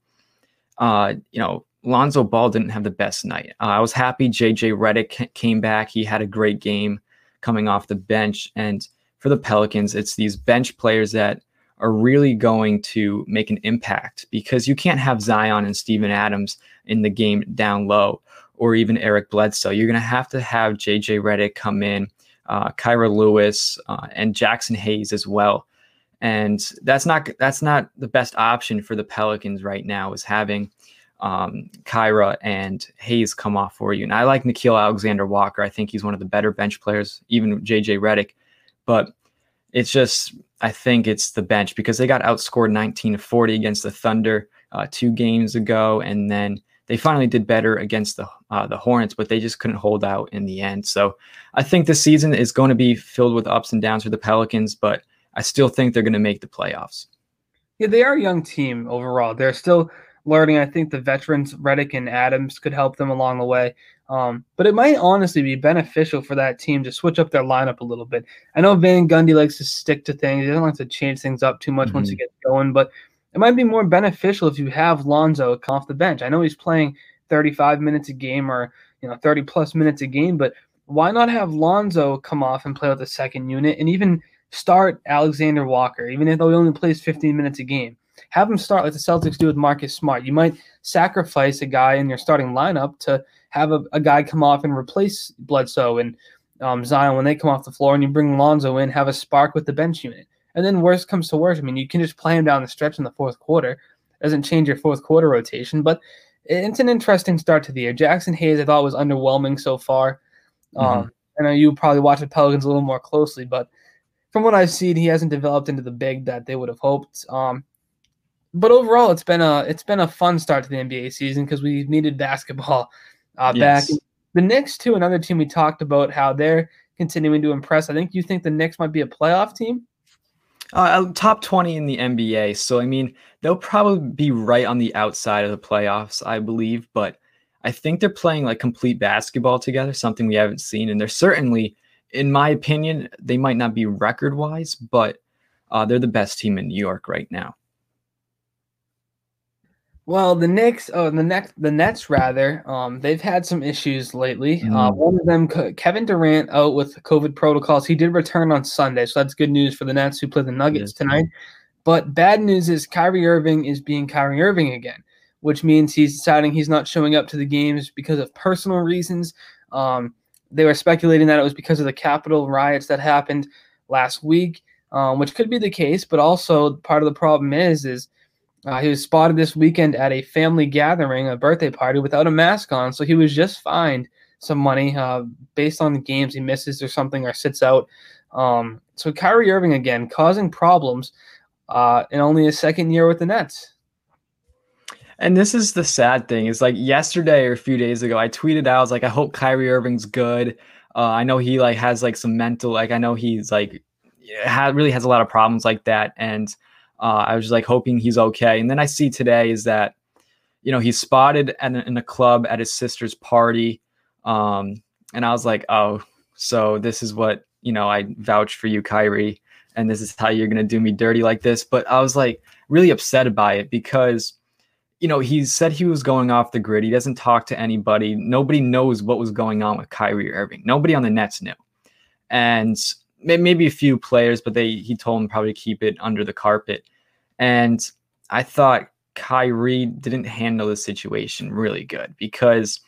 uh, you know Lonzo Ball didn't have the best night. Uh, I was happy JJ Redick came back; he had a great game coming off the bench. And for the Pelicans, it's these bench players that are really going to make an impact because you can't have Zion and Steven Adams in the game down low, or even Eric Bledsoe. You're going to have to have JJ Redick come in uh, Kira Lewis, uh, and Jaxson Hayes as well. And that's not that's not the best option for the Pelicans right now. Is having um, Kira and Hayes come off for you. And I like Nickeil Alexander Walker. I think he's one of the better bench players, even JJ Redick. But it's just I think it's the bench because they got outscored 19 to 40 against the Thunder uh, two games ago, and then they finally did better against the uh, the Hornets, but they just couldn't hold out in the end. So I think this season is going to be filled with ups and downs for the Pelicans, but I still think they're going to make the playoffs. Yeah, they are a young team overall. They're still learning. I think the veterans Redick and Adams could help them along the way. Um, but it might honestly be beneficial for that team to switch up their lineup a little bit. I know Van Gundy likes to stick to things. He doesn't like to change things up too much mm-hmm. once he gets going, but it might be more beneficial if you have Lonzo come off the bench. I know he's playing 35 minutes a game or you know 30 plus minutes a game, but why not have Lonzo come off and play with the second unit and even start Alexander Walker, even though he only plays 15 minutes a game. Have him start like the Celtics do with Marcus Smart. You might sacrifice a guy in your starting lineup to have a, a guy come off and replace Bledsoe and um, Zion when they come off the floor, and you bring Lonzo in, have a spark with the bench unit. And then worst comes to worst. I mean, you can just play him down the stretch in the fourth quarter. Doesn't change your fourth quarter rotation, but it's an interesting start to the year. Jaxson Hayes, I thought was underwhelming so far. Mm-hmm. Um, I know you probably watch the Pelicans a little more closely, but from what I've seen, he hasn't developed into the big that they would have hoped. Um, but overall, it's been a it's been a fun start to the NBA season because we needed basketball uh, yes. back. The Knicks, too, another team we talked about how they're continuing to impress. I think you think the Knicks might be a playoff team. Uh, top 20 in the NBA. So, I mean, they'll probably be right on the outside of the playoffs, I believe. But I think they're playing like complete basketball together, something we haven't seen. And they're certainly, in my opinion, they might not be record wise, but uh, they're the best team in New York right now. Well, the Knicks, oh, the next, the Nets rather, um, they've had some issues lately. Mm. Uh, one of them, Kevin Durant, out with COVID protocols. He did return on Sunday, so that's good news for the Nets who play the Nuggets yes. tonight. But bad news is Kyrie Irving is being Kyrie Irving again, which means he's deciding he's not showing up to the games because of personal reasons. Um, they were speculating that it was because of the Capitol riots that happened last week, um, which could be the case. But also, part of the problem is is uh, he was spotted this weekend at a family gathering, a birthday party, without a mask on. So he was just fined some money uh, based on the games he misses or something or sits out. Um, so Kyrie Irving again causing problems uh, in only a second year with the Nets. And this is the sad thing is like yesterday or a few days ago, I tweeted out, I was like, I hope Kyrie Irving's good. Uh, I know he like has like some mental, like I know he's like, ha- really has a lot of problems like that. And uh, I was like hoping he's okay. And then I see today is that, you know, he's spotted at, in a club at his sister's party. Um, and I was like, oh, so this is what, you know, I vouch for you, Kyrie. And this is how you're going to do me dirty like this. But I was like really upset by it because, you know, he said he was going off the grid. He doesn't talk to anybody. Nobody knows what was going on with Kyrie Irving. Nobody on the Nets knew. And maybe a few players, but they he told them probably keep it under the carpet. And I thought Kyrie didn't handle the situation really good because,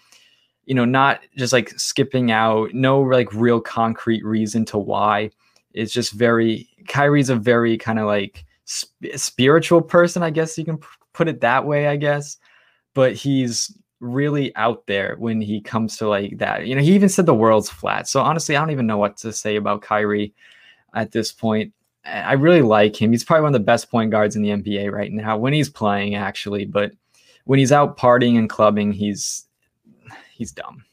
you know, not just like skipping out, no like real concrete reason to why. It's just very, Kyrie's a very kind of like sp- spiritual person, I guess you can p- put it that way, I guess. But he's really out there when he comes to like that. You know, he even said the world's flat. So honestly, I don't even know what to say about Kyrie at this point. I really like him. He's probably one of the best point guards in the NBA right now when he's playing, actually. But when he's out partying and clubbing, he's he's dumb.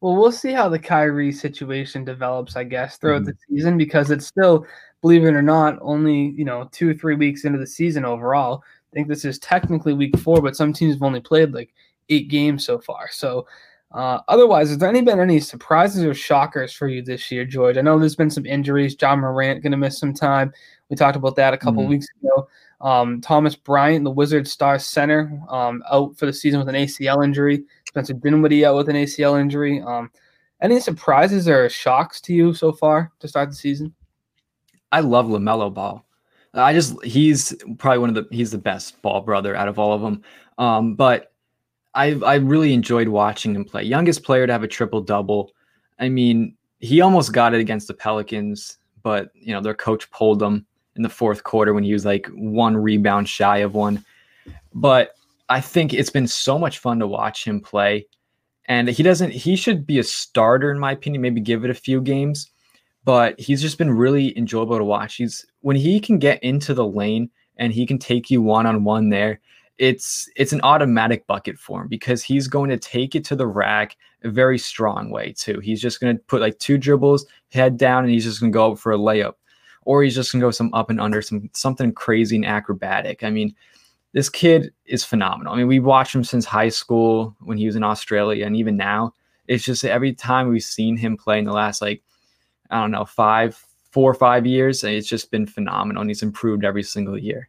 Well, we'll see how the Kyrie situation develops, I guess, throughout mm-hmm. the season because it's still, believe it or not, only you know two or three weeks into the season overall. I think this is technically week four, but some teams have only played like eight games so far. So uh, otherwise, has there any been any surprises or shockers for you this year, George? I know there's been some injuries. Ja Morant going to miss some time. We talked about that a couple mm-hmm. weeks ago. Um, Thomas Bryant, the Wizard star center, um, out for the season with an ACL injury. Spencer Dinwiddie out with an ACL injury. Um, any surprises or shocks to you so far to start the season? I love LaMelo Ball. I just he's probably one of the he's the best ball brother out of all of them. Um, but I I really enjoyed watching him play. Youngest player to have a triple double. I mean, he almost got it against the Pelicans, but you know their coach pulled him in the fourth quarter when he was like one rebound shy of one. But I think it's been so much fun to watch him play. And he doesn't he should be a starter in my opinion, maybe give it a few games, but he's just been really enjoyable to watch. He's when he can get into the lane and he can take you one on one there, it's it's an automatic bucket for him because he's going to take it to the rack a very strong way too. He's just going to put like two dribbles, head down, and he's just going to go for a layup, or he's just going to go some up and under, some something crazy and acrobatic. I mean, this kid is phenomenal. I mean, we've watched him since high school when he was in Australia, and even now, it's just every time we've seen him play in the last like I don't know five, four or five years, it's just been phenomenal, and he's improved every single year.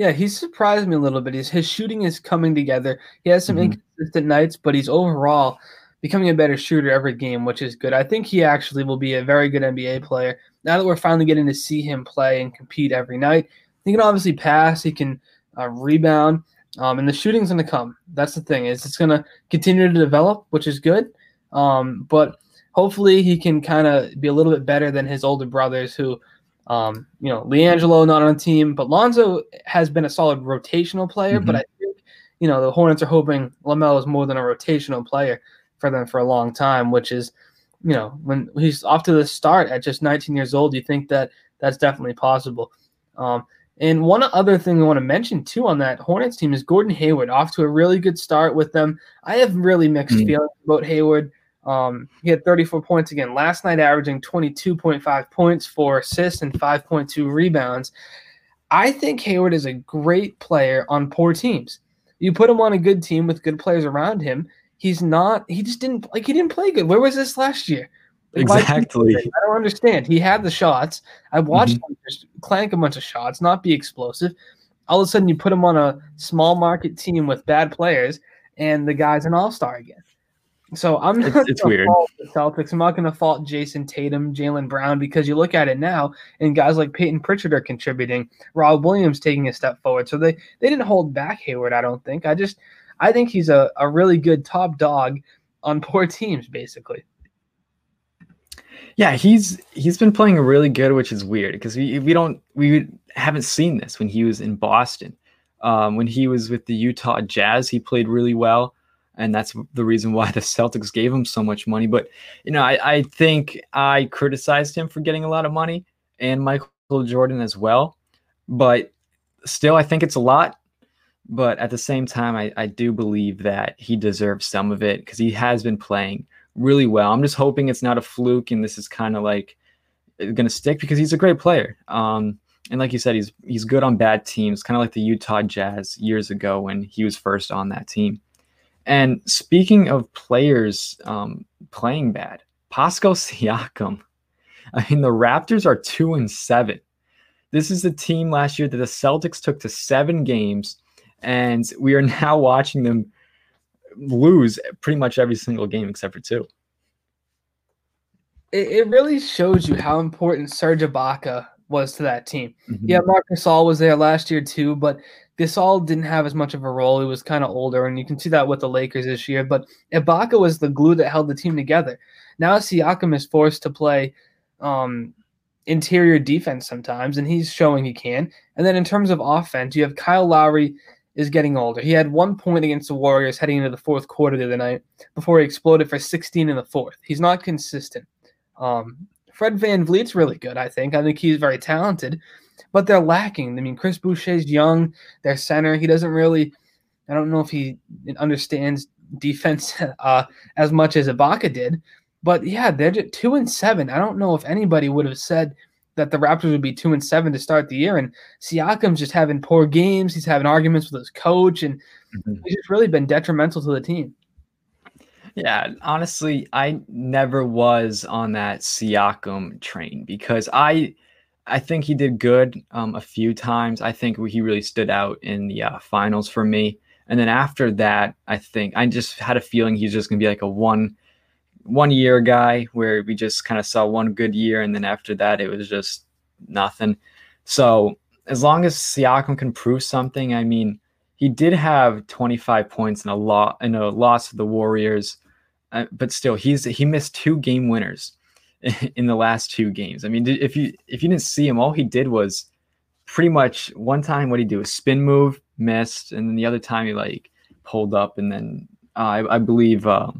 Yeah, he's surprised me a little bit. His, his shooting is coming together. He has some mm-hmm. inconsistent nights, but he's overall becoming a better shooter every game, which is good. I think he actually will be a very good NBA player now that we're finally getting to see him play and compete every night. He can obviously pass, he can uh, rebound, um, and the shooting's going to come. That's the thing is it's going to continue to develop, which is good. Um, but hopefully he can kind of be a little bit better than his older brothers who um, you know, LiAngelo not on the team, but Lonzo has been a solid rotational player. Mm-hmm. But I think, you know, the Hornets are hoping LaMelo is more than a rotational player for them for a long time, which is, you know, when he's off to the start at just 19 years old, you think that that's definitely possible. Um, and one other thing I want to mention too on that Hornets team is Gordon Hayward off to a really good start with them. I have really mixed mm-hmm. feelings about Hayward. Um, he had 34 points again last night, averaging 22.5 points, four assists, and 5.2 rebounds. I think Hayward is a great player on poor teams. You put him on a good team with good players around him. He's not. He just didn't like. He didn't play good. Where was this last year? Like, exactly. I don't understand. He had the shots. I watched mm-hmm. him just clank a bunch of shots, not be explosive. All of a sudden, you put him on a small market team with bad players, and the guy's an all star again. So I'm not it's, it's weird. Fault the Celtics. I'm not going to fault Jayson Tatum, Jaylen Brown because you look at it now, and guys like Payton Pritchard are contributing. Rob Williams taking a step forward. So they they didn't hold back Hayward. I don't think. I just I think he's a, a really good top dog on poor teams, basically. Yeah, he's he's been playing really good, which is weird because we we don't we haven't seen this when he was in Boston. Um, when he was with the Utah Jazz, he played really well and that's the reason why the Celtics gave him so much money. But you know, I, I think I criticized him for getting a lot of money and Michael Jordan as well. But still, I think it's a lot. But at the same time, I, I do believe that he deserves some of it because he has been playing really well. I'm just hoping it's not a fluke and this is kind of like going to stick because he's a great player. Um, and like you said, he's he's good on bad teams, kind of like the Utah Jazz years ago when he was first on that team. And speaking of players um, playing bad, Pascal Siakam. I mean, the Raptors are two and seven. This is the team last year that the Celtics took to seven games, and we are now watching them lose pretty much every single game except for two. It, it really shows you how important Serge Ibaka was to that team. Mm-hmm. Yeah, Marc Gasol was there last year too, but Gasol didn't have as much of a role. He was kind of older, and you can see that with the Lakers this year. But Ibaka was the glue that held the team together. Now Siakam is forced to play um, interior defense sometimes, and he's showing he can. And then in terms of offense, you have Kyle Lowry is getting older. He had one point against the Warriors heading into the fourth quarter the other night before he exploded for 16 in the fourth. He's not consistent. Um, Fred VanVleet's really good, I think. I think he's very talented, but they're lacking. I mean, Chris Boucher's young, their center. He doesn't really, I don't know if he understands defense uh, as much as Ibaka did. But yeah, they're just two and seven. I don't know if anybody would have said that the Raptors would be two and seven to start the year. And Siakam's just having poor games. He's having arguments with his coach, and mm-hmm. he's just really been detrimental to the team. Yeah, honestly, I never was on that Siakam train because I I think he did good um, a few times. I think he really stood out in the uh, finals for me. And then after that, I think I just had a feeling he's just gonna be like a one one year guy where we just kind of saw one good year, and then after that, it was just nothing. So as long as Siakam can prove something, I mean, he did have 25 points in a lot in a loss to the Warriors, uh, but still, he's he missed two game winners in the last two games. I mean, if you if you didn't see him, all he did was pretty much one time what he do a spin move, missed, and then the other time he like pulled up, and then uh, I, I, believe uh,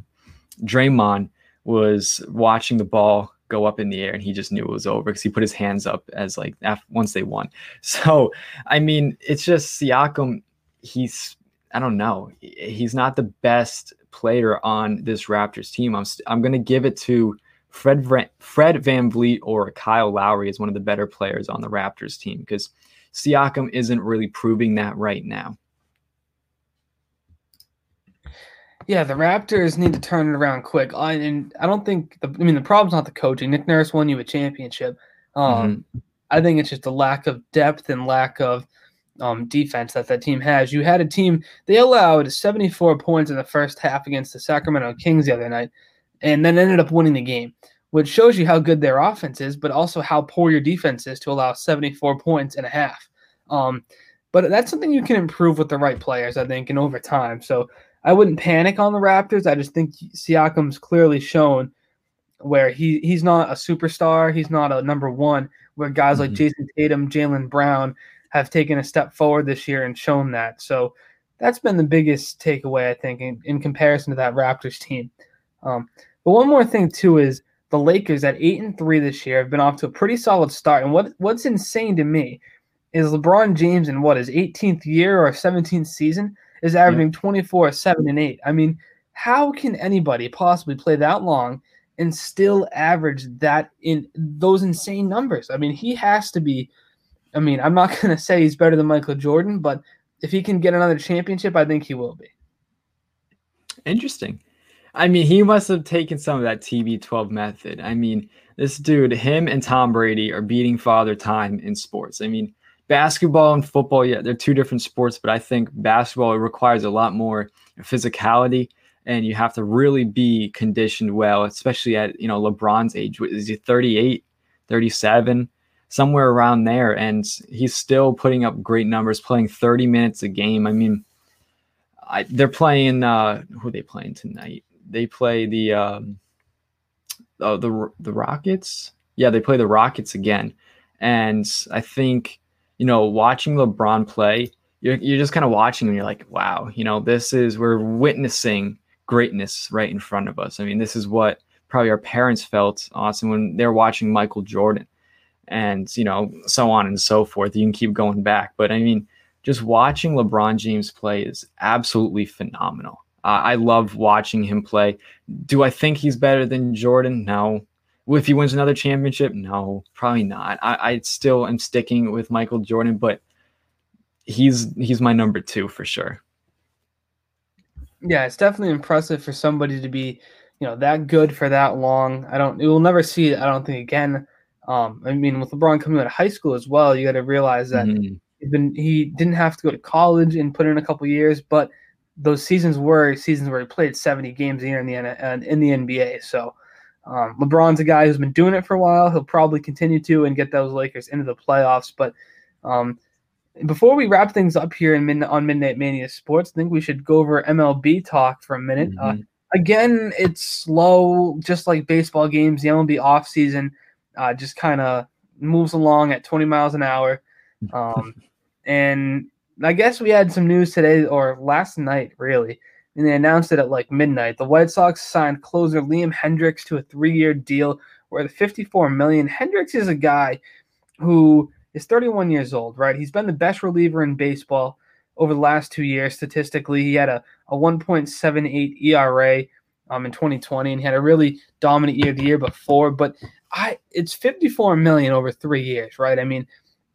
Draymond was watching the ball go up in the air and he just knew it was over because he put his hands up as like after, once they won. So I mean, it's just Siakam. He's I don't know. He's not the best player on this Raptors team. I'm st- I'm gonna give it to Fred Fred VanVleet or Kyle Lowry is one of the better players on the Raptors team because Siakam isn't really proving that right now. Yeah, the Raptors need to turn it around quick. I, and I don't think the, I mean the problem's not the coaching. Nick Nurse won you a championship. Um, mm-hmm. I think it's just a lack of depth and lack of um, defense that that team has. You had a team they allowed 74 points in the first half against the Sacramento Kings the other night, and then ended up winning the game, which shows you how good their offense is, but also how poor your defense is to allow 74 points and a half. Um, but that's something you can improve with the right players, I think, and over time. So I wouldn't panic on the Raptors. I just think Siakam's clearly shown where he he's not a superstar, he's not a number one. Where guys mm-hmm. like Jayson Tatum, Jaylen Brown have taken a step forward this year and shown that. So that's been the biggest takeaway, I think, in, in comparison to that Raptors team. Um, but one more thing too is the Lakers at eight and three this year have been off to a pretty solid start. And what what's insane to me is LeBron James in what his 18th year or 17th season is averaging yeah. 24, 7, and 8. I mean, how can anybody possibly play that long and still average that in those insane numbers? I mean, he has to be. I mean, I'm not going to say he's better than Michael Jordan, but if he can get another championship, I think he will be. Interesting. I mean, he must have taken some of that TB12 method. I mean, this dude, him and Tom Brady are beating father time in sports. I mean, basketball and football, yeah, they're two different sports, but I think basketball requires a lot more physicality and you have to really be conditioned well, especially at, you know, LeBron's age. Is he 38, 37, somewhere around there? And he's still putting up great numbers, playing 30 minutes a game. I mean, I, they're playing, uh, who are they playing tonight? They play the, um, oh, the, the Rockets. Yeah, they play the Rockets again. And I think you know, watching LeBron play, you're, you're just kind of watching and you're like, wow, you know, this is, we're witnessing greatness right in front of us. I mean, this is what probably our parents felt awesome when they're watching Michael Jordan and, you know, so on and so forth. You can keep going back. But I mean, just watching LeBron James play is absolutely phenomenal. Uh, I love watching him play. Do I think he's better than Jordan? No if he wins another championship, no, probably not. I, I still am sticking with Michael Jordan, but he's he's my number two for sure. Yeah, it's definitely impressive for somebody to be, you know, that good for that long. I don't we'll never see it, I don't think again. Um, I mean, with LeBron coming out of high school as well, you got to realize that mm-hmm. he's been he didn't have to go to college and put in a couple years, but those seasons were seasons where he played 70 games a year in the in the NBA. So um, LeBron's a guy who's been doing it for a while. He'll probably continue to and get those Lakers into the playoffs. But um, before we wrap things up here in mid- on Midnight Mania Sports, I think we should go over MLB talk for a minute. Uh, mm-hmm. Uh, again, it's slow, just like baseball games. The MLB offseason uh, just kind of moves along at 20 miles an hour. Um, and I guess we had some news today or last night, really, and they announced it at like midnight. The White Sox signed closer Liam Hendriks to a three-year deal worth 54 million. Hendriks is a guy who is 31 years old, right? He's been the best reliever in baseball over the last two years. Statistically, he had a, a 1.78 ERA um, in 2020, and he had a really dominant year the year before. But I, it's 54 million over three years, right? I mean,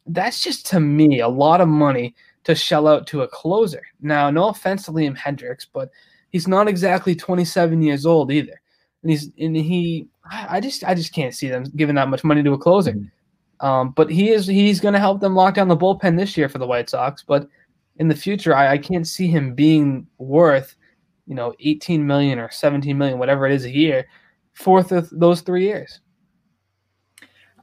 that's just to me a lot of money to shell out to a closer. Now, no offense to Liam Hendriks, but he's not exactly 27 years old either. And he's and he I just I just can't see them giving that much money to a closer. Mm-hmm. Um, but he is he's going to help them lock down the bullpen this year for the White Sox. But in the future, I, I can't see him being worth you know 18 million or 17 million, whatever it is a year, for th- those three years.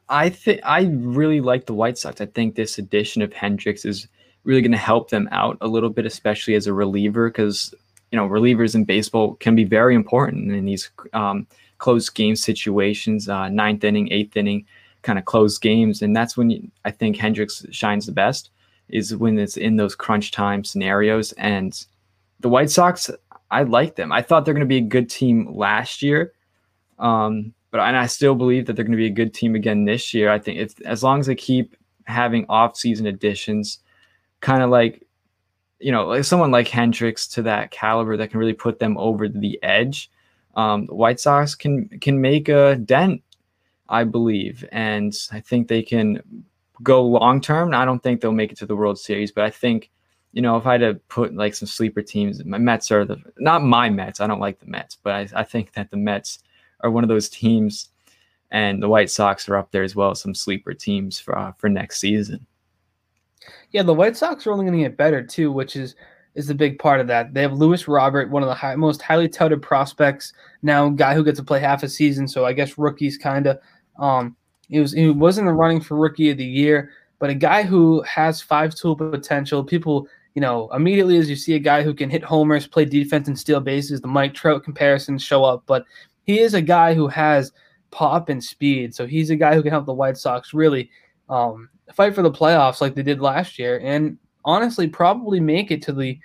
I think I really like the White Sox. I think this addition of Hendriks is really going to help them out a little bit, especially as a reliever, because you know relievers in baseball can be very important in these um, close game situations, uh, ninth inning, eighth inning, kind of close games, and that's when you, I think Hendriks shines the best is when it's in those crunch time scenarios. And the White Sox, I like them. I thought they're going to be a good team last year. Um, but and I still believe that they're going to be a good team again this year. I think if as long as they keep having off-season additions, kind of like you know like someone like Hendriks to that caliber that can really put them over the edge. Um, the White Sox can can make a dent, I believe, and I think they can go long term. I don't think they'll make it to the World Series, but I think you know if I had to put like some sleeper teams, my Mets are the not my Mets. I don't like the Mets, but I, I think that the Mets are one of those teams, and the White Sox are up there as well. Some sleeper teams for uh, for next season. Yeah, the White Sox are only going to get better too, which is is the big part of that. They have Luis Robert, one of the high, most highly touted prospects now, guy who gets to play half a season. So I guess rookies kind of. Um, he was he was in the running for rookie of the year, but a guy who has five tool potential. People, you know, immediately as you see a guy who can hit homers, play defense, and steal bases, the Mike Trout comparisons show up. But he is a guy who has pop and speed. So he's a guy who can help the White Sox really um, fight for the playoffs like they did last year, and honestly, probably make it to the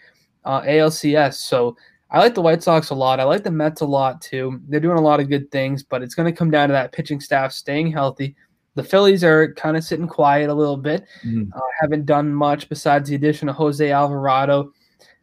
uh, ALCS. So I like the White Sox a lot. I like the Mets a lot too. They're doing a lot of good things, but it's going to come down to that pitching staff staying healthy. The Phillies are kind of sitting quiet a little bit. Mm-hmm. Uh, haven't done much besides the addition of Jose Alvarado.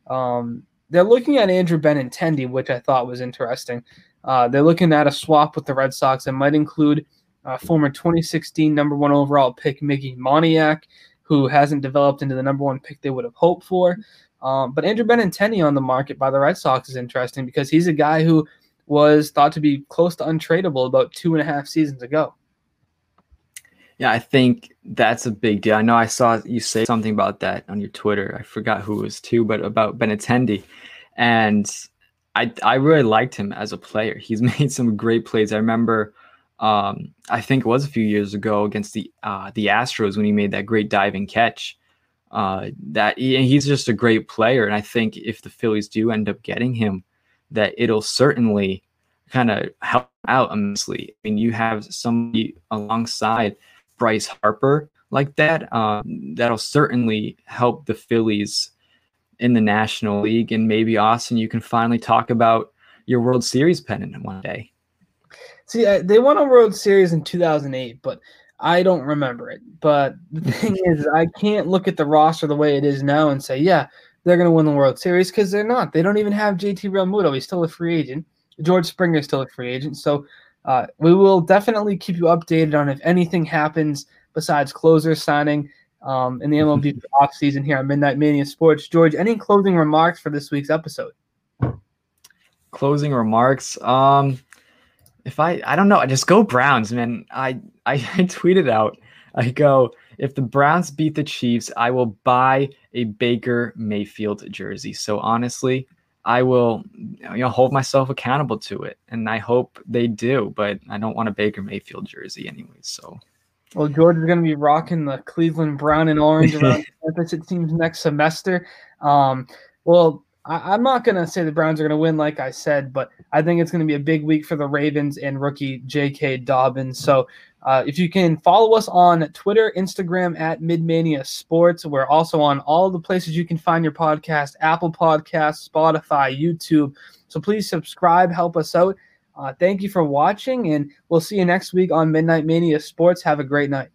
Um, they're looking at Andrew Benintendi, which I thought was interesting. Uh, they're looking at a swap with the Red Sox that might include uh, former 2016 number one overall pick Mickey Moniak, who hasn't developed into the number one pick they would have hoped for. Um, but Andrew Benintendi on the market by the Red Sox is interesting because he's a guy who was thought to be close to untradeable about two and a half seasons ago. Yeah, I think that's a big deal. I know I saw you say something about that on your Twitter. I forgot who it was too, but about Benintendi. And I I really liked him as a player. He's made some great plays. I remember um, I think it was a few years ago against the uh, the Astros when he made that great diving catch. Uh, that he, he's just a great player, and I think if the Phillies do end up getting him, that it'll certainly kind of help out immensely. I mean, you have somebody alongside Bryce Harper like that. Um, that'll certainly help the Phillies in the National League, and maybe Austin, you can finally talk about your World Series pennant one day. See, they won a World Series in 2008, but I don't remember it. But the thing is, I can't look at the roster the way it is now and say, yeah, they're going to win the World Series because they're not. They don't even have JT Realmuto. He's still a free agent. George Springer is still a free agent. So uh, we will definitely keep you updated on if anything happens besides closer signing um, in the MLB offseason here on Midnight Mania Sports. George, any closing remarks for this week's episode? Closing remarks. Um, if I I don't know, I just go Browns, man. I, I I tweeted out, I go, if the Browns beat the Chiefs, I will buy a Baker Mayfield jersey. So honestly, I will you know hold myself accountable to it, and I hope they do. But I don't want a Baker Mayfield jersey anyway. So. Well, George is going to be rocking the Cleveland brown and orange around campus. It seems next semester. Um, well, I, am not going to say the Browns are going to win, like I said, but I think it's going to be a big week for the Ravens and rookie J.K. Dobbins. So uh, if you can follow us on Twitter, Instagram at Midmania Sports, we're also on all the places you can find your podcast Apple Podcasts, Spotify, YouTube. So please subscribe, help us out. Uh, thank you for watching, and we'll see you next week on Midnight Mania Sports. Have a great night.